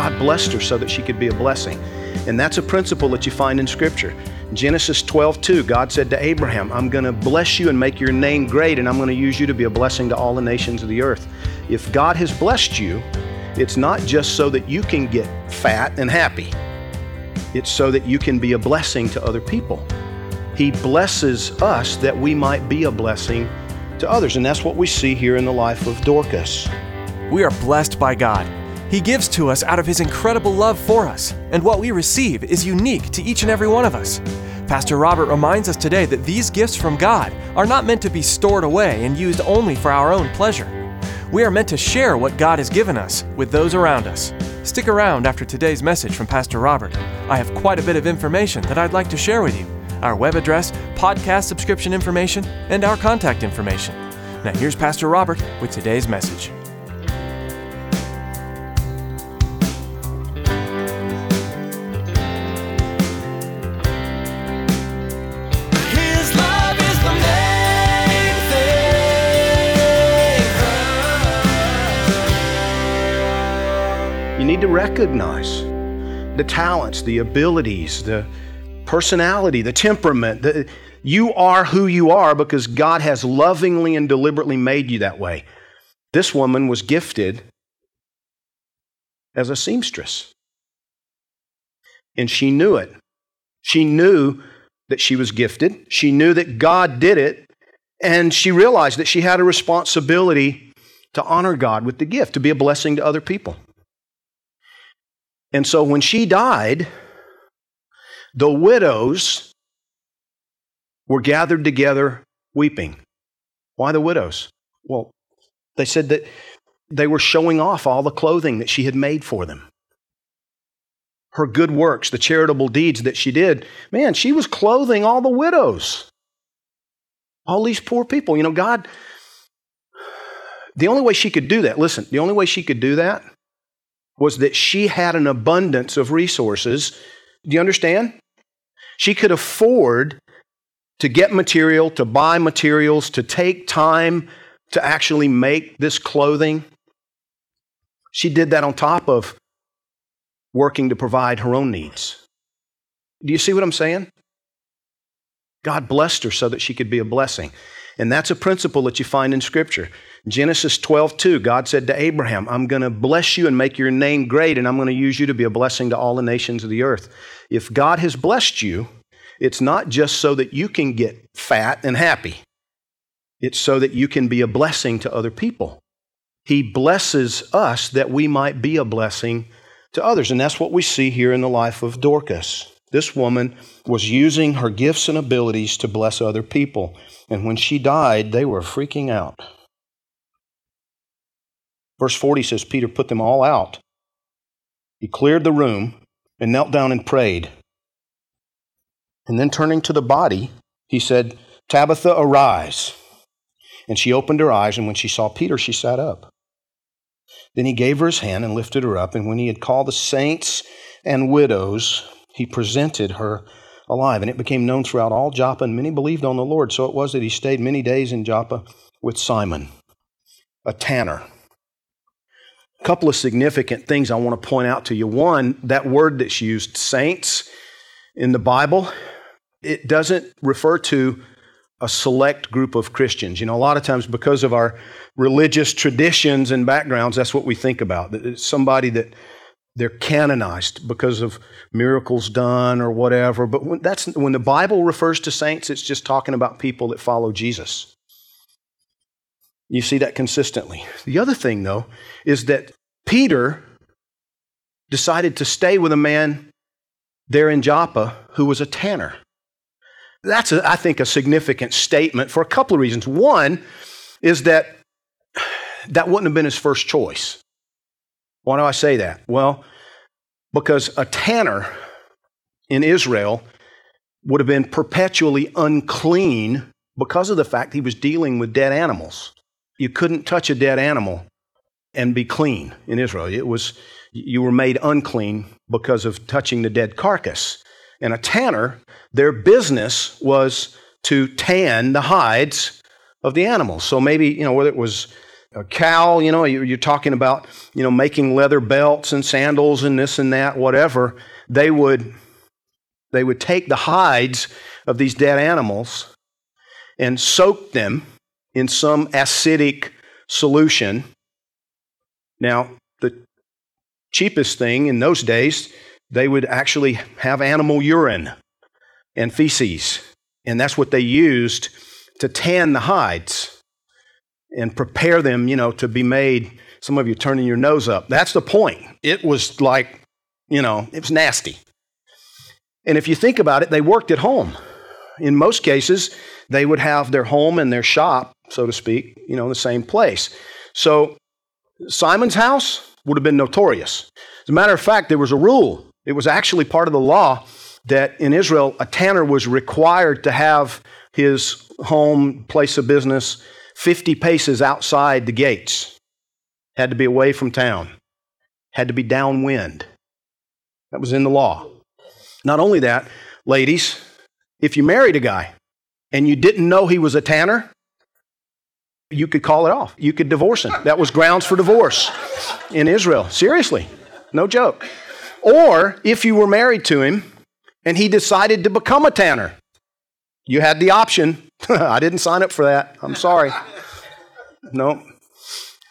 God blessed her so that she could be a blessing. And that's a principle that you find in Scripture. Genesis 12, 2, God said to Abraham, I'm going to bless you and make your name great, and I'm going to use you to be a blessing to all the nations of the earth. If God has blessed you, it's not just so that you can get fat and happy, it's so that you can be a blessing to other people. He blesses us that we might be a blessing to others. And that's what we see here in the life of Dorcas. We are blessed by God. He gives to us out of His incredible love for us, and what we receive is unique to each and every one of us. Pastor Robert reminds us today that these gifts from God are not meant to be stored away and used only for our own pleasure. We are meant to share what God has given us with those around us. Stick around after today's message from Pastor Robert. I have quite a bit of information that I'd like to share with you our web address, podcast subscription information, and our contact information. Now, here's Pastor Robert with today's message. You need to recognize the talents, the abilities, the personality, the temperament. The, you are who you are because God has lovingly and deliberately made you that way. This woman was gifted as a seamstress, and she knew it. She knew that she was gifted, she knew that God did it, and she realized that she had a responsibility to honor God with the gift, to be a blessing to other people. And so when she died, the widows were gathered together weeping. Why the widows? Well, they said that they were showing off all the clothing that she had made for them. Her good works, the charitable deeds that she did. Man, she was clothing all the widows. All these poor people. You know, God, the only way she could do that, listen, the only way she could do that was that she had an abundance of resources. Do you understand? She could afford to get material, to buy materials, to take time to actually make this clothing. She did that on top of working to provide her own needs. Do you see what I'm saying? God blessed her so that she could be a blessing. And that's a principle that you find in Scripture. Genesis 12, 2, God said to Abraham, I'm going to bless you and make your name great, and I'm going to use you to be a blessing to all the nations of the earth. If God has blessed you, it's not just so that you can get fat and happy, it's so that you can be a blessing to other people. He blesses us that we might be a blessing to others. And that's what we see here in the life of Dorcas. This woman was using her gifts and abilities to bless other people. And when she died, they were freaking out. Verse 40 says Peter put them all out. He cleared the room and knelt down and prayed. And then turning to the body, he said, Tabitha, arise. And she opened her eyes, and when she saw Peter, she sat up. Then he gave her his hand and lifted her up, and when he had called the saints and widows, he presented her alive. And it became known throughout all Joppa, and many believed on the Lord. So it was that he stayed many days in Joppa with Simon, a tanner. A couple of significant things I want to point out to you. One, that word that's used, saints, in the Bible, it doesn't refer to a select group of Christians. You know, a lot of times because of our religious traditions and backgrounds, that's what we think about. It's somebody that they're canonized because of miracles done or whatever. But when, that's, when the Bible refers to saints, it's just talking about people that follow Jesus. You see that consistently. The other thing, though, is that Peter decided to stay with a man there in Joppa who was a tanner. That's, a, I think, a significant statement for a couple of reasons. One is that that wouldn't have been his first choice. Why do I say that? Well, because a tanner in Israel would have been perpetually unclean because of the fact he was dealing with dead animals. You couldn't touch a dead animal and be clean in Israel. It was you were made unclean because of touching the dead carcass. And a tanner, their business was to tan the hides of the animals. So maybe, you know, whether it was a cow, you know, you're talking about, you know, making leather belts and sandals and this and that, whatever, they would they would take the hides of these dead animals and soak them in some acidic solution. Now, the cheapest thing in those days, they would actually have animal urine and feces. And that's what they used to tan the hides and prepare them, you know, to be made. Some of you turning your nose up. That's the point. It was like, you know, it was nasty. And if you think about it, they worked at home. In most cases, they would have their home and their shop, so to speak, you know, in the same place. So Simon's house would have been notorious. As a matter of fact, there was a rule. It was actually part of the law that in Israel, a tanner was required to have his home, place of business, 50 paces outside the gates. Had to be away from town. Had to be downwind. That was in the law. Not only that, ladies, if you married a guy and you didn't know he was a tanner, you could call it off. You could divorce him. That was grounds for divorce in Israel. Seriously, no joke. Or if you were married to him and he decided to become a tanner, you had the option. I didn't sign up for that. I'm sorry. No,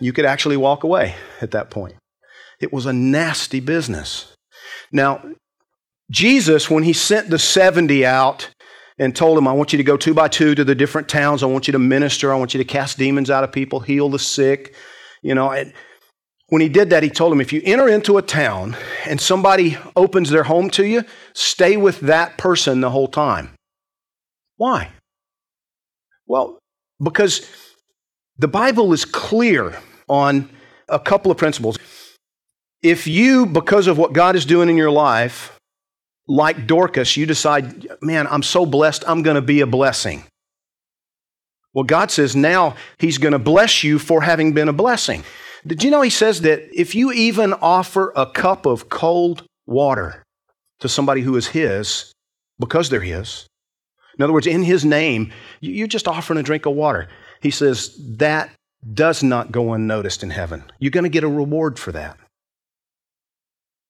you could actually walk away at that point. It was a nasty business. Now, Jesus, when he sent the 70 out and told them, I want you to go two by two to the different towns, I want you to minister, I want you to cast demons out of people, heal the sick, you know. And when he did that, he told them, if you enter into a town and somebody opens their home to you, stay with that person the whole time. Why? Well, because the Bible is clear on a couple of principles. If you, because of what God is doing in your life, like Dorcas, you decide, man, I'm so blessed, I'm going to be a blessing. Well, God says now He's going to bless you for having been a blessing. Did you know He says that if you even offer a cup of cold water to somebody who is His, because they're His, in other words, in His name, you're just offering a drink of water. He says that does not go unnoticed in heaven. You're going to get a reward for that.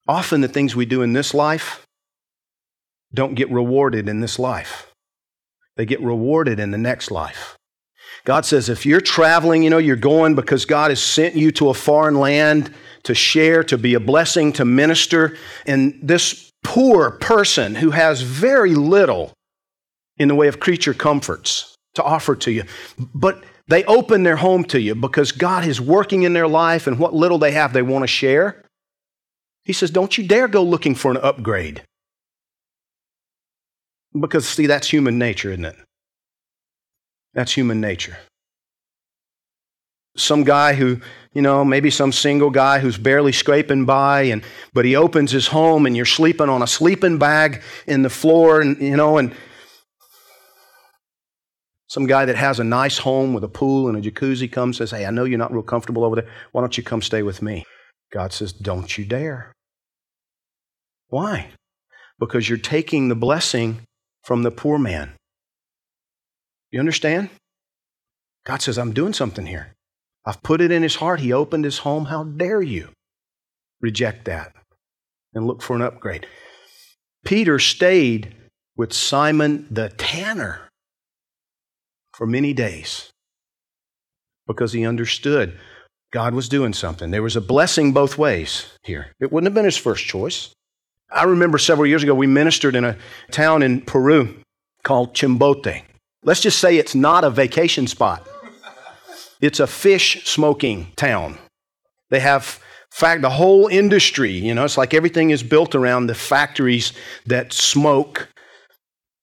Often the things we do in this life, don't get rewarded in this life, they get rewarded in the next life. God says if you're traveling, you know, you're going because God has sent you to a foreign land to share, to be a blessing, to minister, and this poor person who has very little in the way of creature comforts to offer to you, but they open their home to you because God is working in their life and what little they have they want to share. He says, Don't you dare go looking for an upgrade. Because, see, that's human nature, isn't it? That's human nature. Some guy who, you know, maybe some single guy who's barely scraping by, and but he opens his home and you're sleeping on a sleeping bag in the floor, and you know, and some guy that has a nice home with a pool and a jacuzzi comes and says, Hey, I know you're not real comfortable over there. Why don't you come stay with me? God says, Don't you dare. Why? Because you're taking the blessing from the poor man. You understand? God says, I'm doing something here. I've put it in his heart. He opened his home. How dare you reject that and look for an upgrade? Peter stayed with Simon the tanner for many days because he understood God was doing something. There was a blessing both ways here. It wouldn't have been his first choice. I remember several years ago, we ministered in a town in Peru called Chimbote. Let's just say it's not a vacation spot, it's a fish smoking town. They have fact, the whole industry, you know, it's like everything is built around the factories that smoke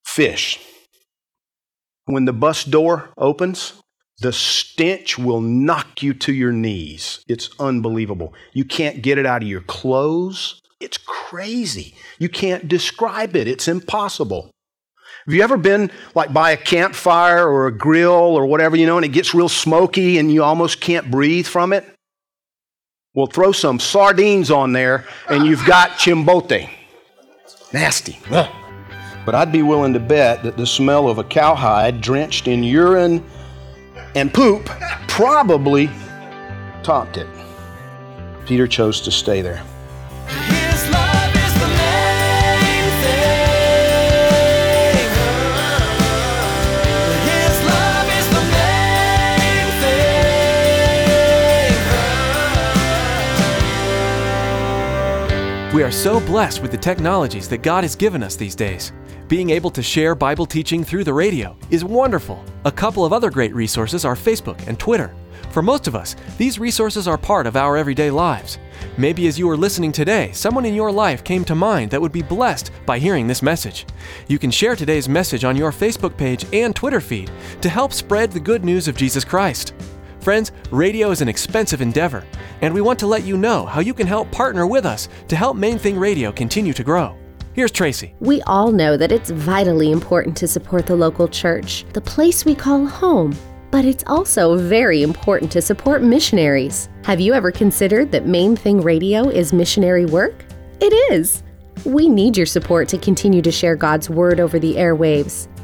fish. When the bus door opens, the stench will knock you to your knees. It's unbelievable. You can't get it out of your clothes. It's crazy. You can't describe it. It's impossible. Have you ever been like by a campfire or a grill or whatever, you know, and it gets real smoky and you almost can't breathe from it? Well, throw some sardines on there and you've got chimbote. Nasty. Ugh. But I'd be willing to bet that the smell of a cowhide drenched in urine and poop probably topped it. Peter chose to stay there. His love is the main thing. His love is the main thing. We are so blessed with the technologies that God has given us these days. Being able to share Bible teaching through the radio is wonderful. A couple of other great resources are Facebook and Twitter. For most of us, these resources are part of our everyday lives. Maybe as you are listening today, someone in your life came to mind that would be blessed by hearing this message. You can share today's message on your Facebook page and Twitter feed to help spread the good news of Jesus Christ. Friends, radio is an expensive endeavor, and we want to let you know how you can help partner with us to help Main Thing Radio continue to grow. Here's Tracy. We all know that it's vitally important to support the local church, the place we call home. But it's also very important to support missionaries. Have you ever considered that Main Thing Radio is missionary work? It is. We need your support to continue to share God's Word over the airwaves.